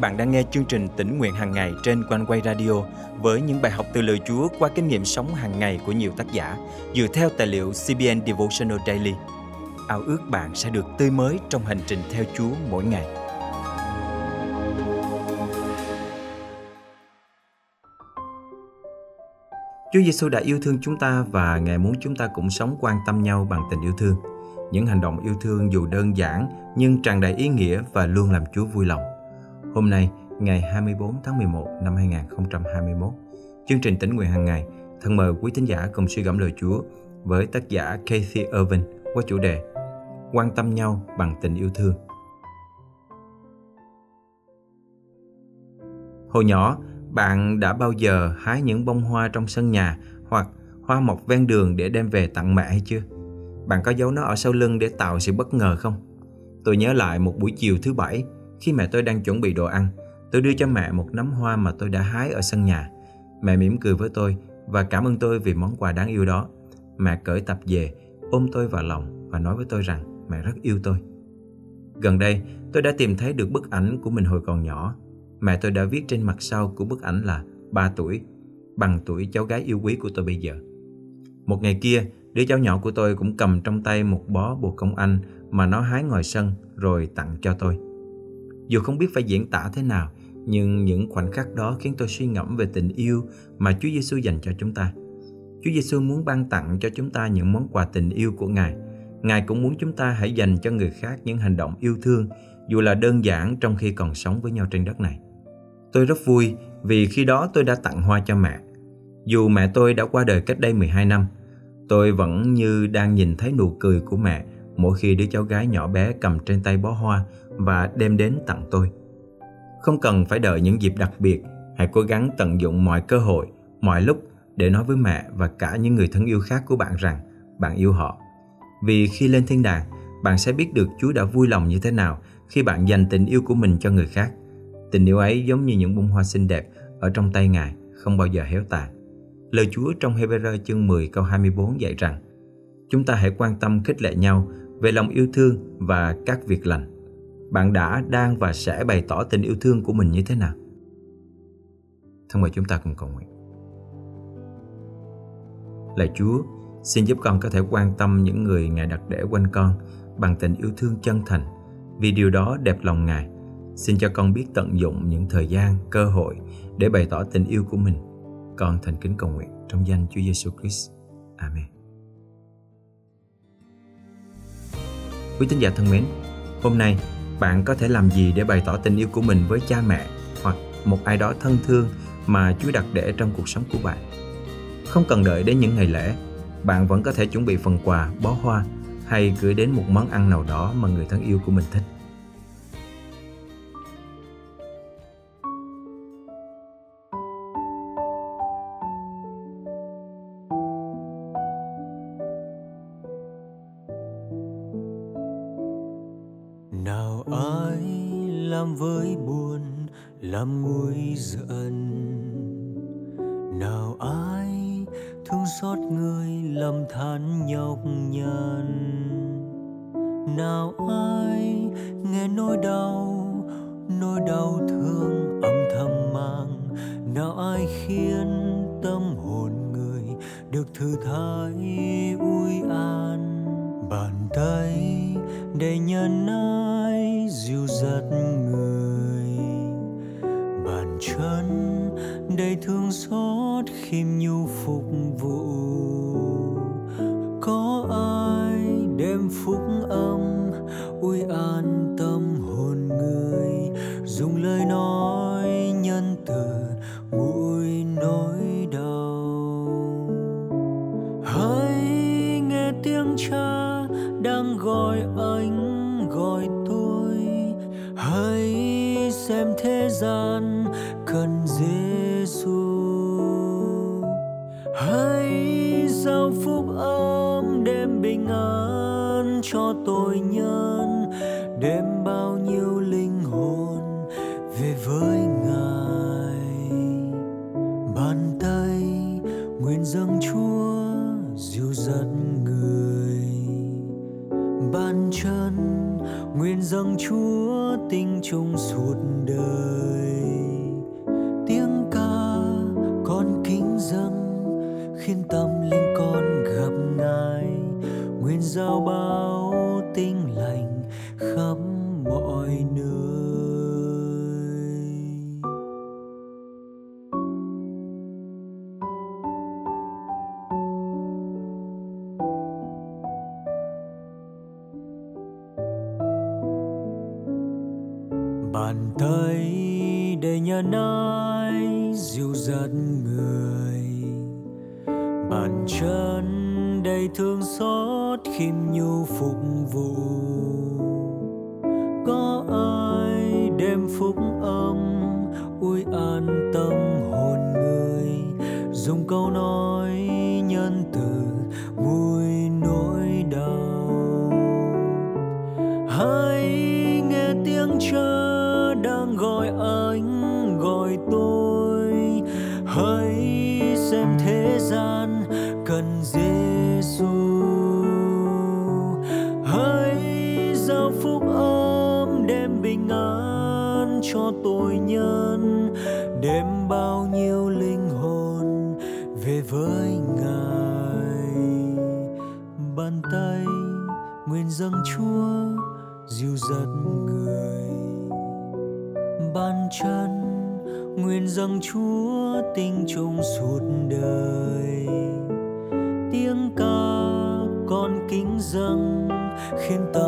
bạn đang nghe chương trình tỉnh nguyện hàng ngày trên quanh quay radio với những bài học từ lời Chúa qua kinh nghiệm sống hàng ngày của nhiều tác giả dựa theo tài liệu CBN Devotional Daily. Ao ước bạn sẽ được tươi mới trong hành trình theo Chúa mỗi ngày. Chúa Giêsu đã yêu thương chúng ta và Ngài muốn chúng ta cũng sống quan tâm nhau bằng tình yêu thương. Những hành động yêu thương dù đơn giản nhưng tràn đầy ý nghĩa và luôn làm Chúa vui lòng. Hôm nay, ngày 24 tháng 11 năm 2021, chương trình tỉnh nguyện hàng ngày thân mời quý thính giả cùng suy gẫm lời Chúa với tác giả Kathy Irvin qua chủ đề Quan tâm nhau bằng tình yêu thương. Hồi nhỏ, bạn đã bao giờ hái những bông hoa trong sân nhà hoặc hoa mọc ven đường để đem về tặng mẹ hay chưa? Bạn có giấu nó ở sau lưng để tạo sự bất ngờ không? Tôi nhớ lại một buổi chiều thứ bảy, khi mẹ tôi đang chuẩn bị đồ ăn, tôi đưa cho mẹ một nắm hoa mà tôi đã hái ở sân nhà. Mẹ mỉm cười với tôi và cảm ơn tôi vì món quà đáng yêu đó. Mẹ cởi tập về, ôm tôi vào lòng và nói với tôi rằng mẹ rất yêu tôi. Gần đây, tôi đã tìm thấy được bức ảnh của mình hồi còn nhỏ. Mẹ tôi đã viết trên mặt sau của bức ảnh là 3 tuổi, bằng tuổi cháu gái yêu quý của tôi bây giờ. Một ngày kia, đứa cháu nhỏ của tôi cũng cầm trong tay một bó bồ công anh mà nó hái ngoài sân rồi tặng cho tôi. Dù không biết phải diễn tả thế nào, nhưng những khoảnh khắc đó khiến tôi suy ngẫm về tình yêu mà Chúa Giêsu dành cho chúng ta. Chúa Giêsu muốn ban tặng cho chúng ta những món quà tình yêu của Ngài. Ngài cũng muốn chúng ta hãy dành cho người khác những hành động yêu thương, dù là đơn giản trong khi còn sống với nhau trên đất này. Tôi rất vui vì khi đó tôi đã tặng hoa cho mẹ. Dù mẹ tôi đã qua đời cách đây 12 năm, tôi vẫn như đang nhìn thấy nụ cười của mẹ mỗi khi đứa cháu gái nhỏ bé cầm trên tay bó hoa và đem đến tặng tôi. Không cần phải đợi những dịp đặc biệt, hãy cố gắng tận dụng mọi cơ hội, mọi lúc để nói với mẹ và cả những người thân yêu khác của bạn rằng bạn yêu họ. Vì khi lên thiên đàng, bạn sẽ biết được Chúa đã vui lòng như thế nào khi bạn dành tình yêu của mình cho người khác. Tình yêu ấy giống như những bông hoa xinh đẹp ở trong tay Ngài, không bao giờ héo tàn. Lời Chúa trong Hebrew chương 10 câu 24 dạy rằng Chúng ta hãy quan tâm khích lệ nhau về lòng yêu thương và các việc lành. Bạn đã, đang và sẽ bày tỏ tình yêu thương của mình như thế nào? Thân mời chúng ta cùng cầu nguyện. Lạy Chúa, xin giúp con có thể quan tâm những người Ngài đặt để quanh con bằng tình yêu thương chân thành, vì điều đó đẹp lòng Ngài. Xin cho con biết tận dụng những thời gian, cơ hội để bày tỏ tình yêu của mình. Con thành kính cầu nguyện trong danh Chúa Giêsu Christ. Amen. Quý tín giả thân mến, hôm nay bạn có thể làm gì để bày tỏ tình yêu của mình với cha mẹ hoặc một ai đó thân thương mà Chúa đặt để trong cuộc sống của bạn? Không cần đợi đến những ngày lễ, bạn vẫn có thể chuẩn bị phần quà, bó hoa hay gửi đến một món ăn nào đó mà người thân yêu của mình thích. Nào ai làm với buồn, làm nguôi giận? Nào ai thương xót người, làm than nhọc nhằn? Nào ai nghe nỗi đau nỗi đau thương âm thầm mang? Nào ai khiến tâm hồn người được thư thái ui an? Bàn tay để nhân ai giật người. Bàn chân đầy thương xót khiêm nhu phục vụ. Có ai đem phúc âm ui an tâm hồn người? Dùng lời nói nhân từ nguôi nỗi đau. Hãy nghe tiếng cha đang gọi anh. Xem thế gian cần Giêsu hãy giao phúc âm đem bình an cho tội nhân, đem bao nhiêu linh hồn về với ngài. Bàn tay nguyện dâng chúa dìu bàn chân nguyện dâng chúa tình chung suốt đời. Tiếng ca con kính dâng, khiến tâm linh con gặp ngài. Nguyện giao bao để nhân dịu dắt người. Bàn chân đầy thương xót khiêm nhu phục vụ. Có ai đem phúc âm, ui an tâm hồn người. Dùng câu nói cần Giêsu hãy giao phúc âm đem bình an cho tội nhân, đem bao nhiêu linh hồn về với ngài. Bàn tay nguyện dâng chúa, dìu dắt người. Bàn chân nguyện dâng chúa, tình chung suốt đời. Khiến tâm